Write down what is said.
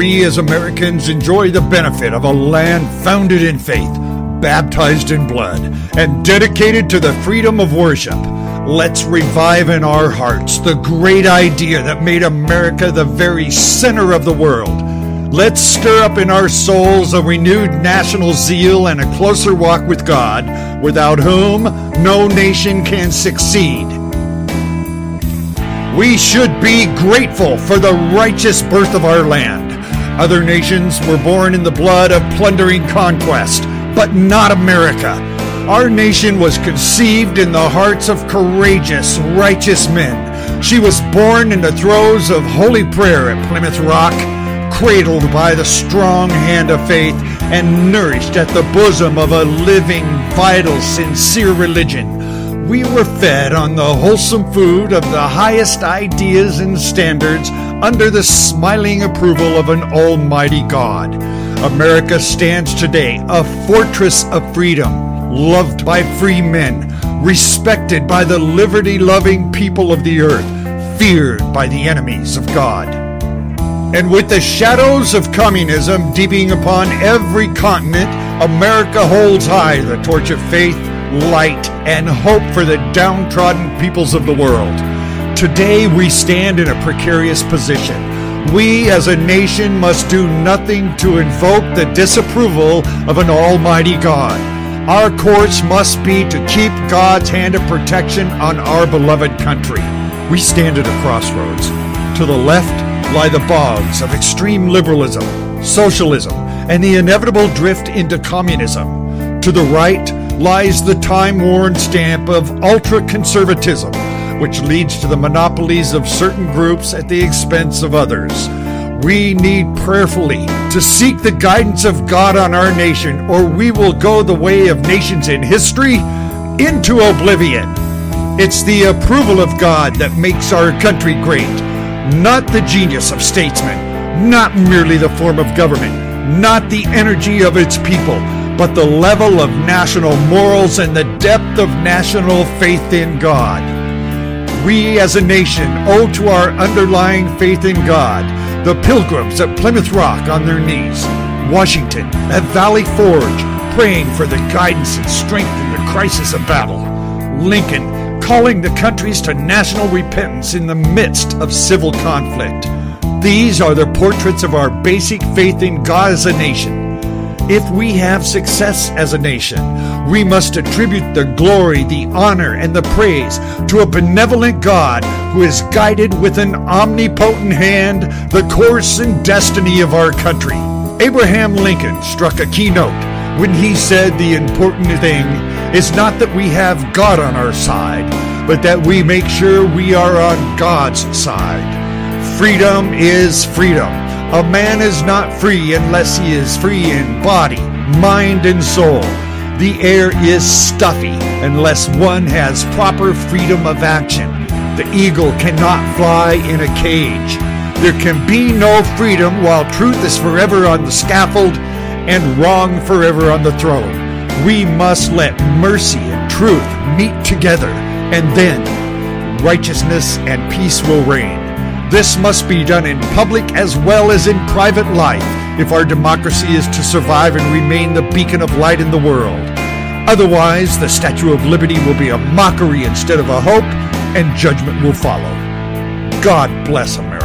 we as Americans enjoy the benefit of a land founded in faith, baptized in blood, and dedicated to the freedom of worship. Let's revive in our hearts the great idea that made America the very center of the world. Let's stir up in our souls a renewed national zeal and a closer walk with God, without whom no nation can succeed. We should be grateful for the righteous birth of our land. Other nations were born in the blood of plundering conquest, but not America. Our nation was conceived in the hearts of courageous, righteous men. She was born in the throes of holy prayer at Plymouth Rock, cradled by the strong hand of faith, and nourished at the bosom of a living, vital, sincere religion we were fed on the wholesome food of the highest ideas and standards under the smiling approval of an almighty God. America stands today a fortress of freedom, loved by free men, respected by the liberty loving people of the earth, feared by the enemies of God. And with the shadows of communism deeping upon every continent, America holds high the torch of faith light, and hope for the downtrodden peoples of the world. Today we stand in a precarious position. We as a nation must do nothing to invoke the disapproval of an almighty God. Our course must be to keep God's hand of protection on our beloved country. We stand at a crossroads. To the left lie the bogs of extreme liberalism, socialism, and the inevitable drift into communism. To the right lies the time worn stamp of ultra conservatism, which leads to the monopolies of certain groups at the expense of others. We need prayerfully to seek the guidance of God on our nation, or we will go the way of nations in history into oblivion. It's the approval of God that makes our country great, not the genius of statesmen, not merely the form of government, not the energy of its people but the level of national morals and the depth of national faith in God. We as a nation owe to our underlying faith in God the pilgrims at Plymouth Rock on their knees, Washington at Valley Forge praying for the guidance and strength in the crisis of battle, Lincoln calling the countries to national repentance in the midst of civil conflict. These are the portraits of our basic faith in God as a nation if we have success as a nation, we must attribute the glory, the honor, and the praise to a benevolent God who has guided with an omnipotent hand the course and destiny of our country. Abraham Lincoln struck a keynote when he said the important thing is not that we have God on our side, but that we make sure we are on God's side. Freedom is freedom. A man is not free unless he is free in body, mind, and soul. The air is stuffy unless one has proper freedom of action. The eagle cannot fly in a cage. There can be no freedom while truth is forever on the scaffold and wrong forever on the throne. We must let mercy and truth meet together, and then righteousness and peace will reign. This must be done in public as well as in private life if our democracy is to survive and remain the beacon of light in the world. Otherwise, the Statue of Liberty will be a mockery instead of a hope, and judgment will follow. God bless America.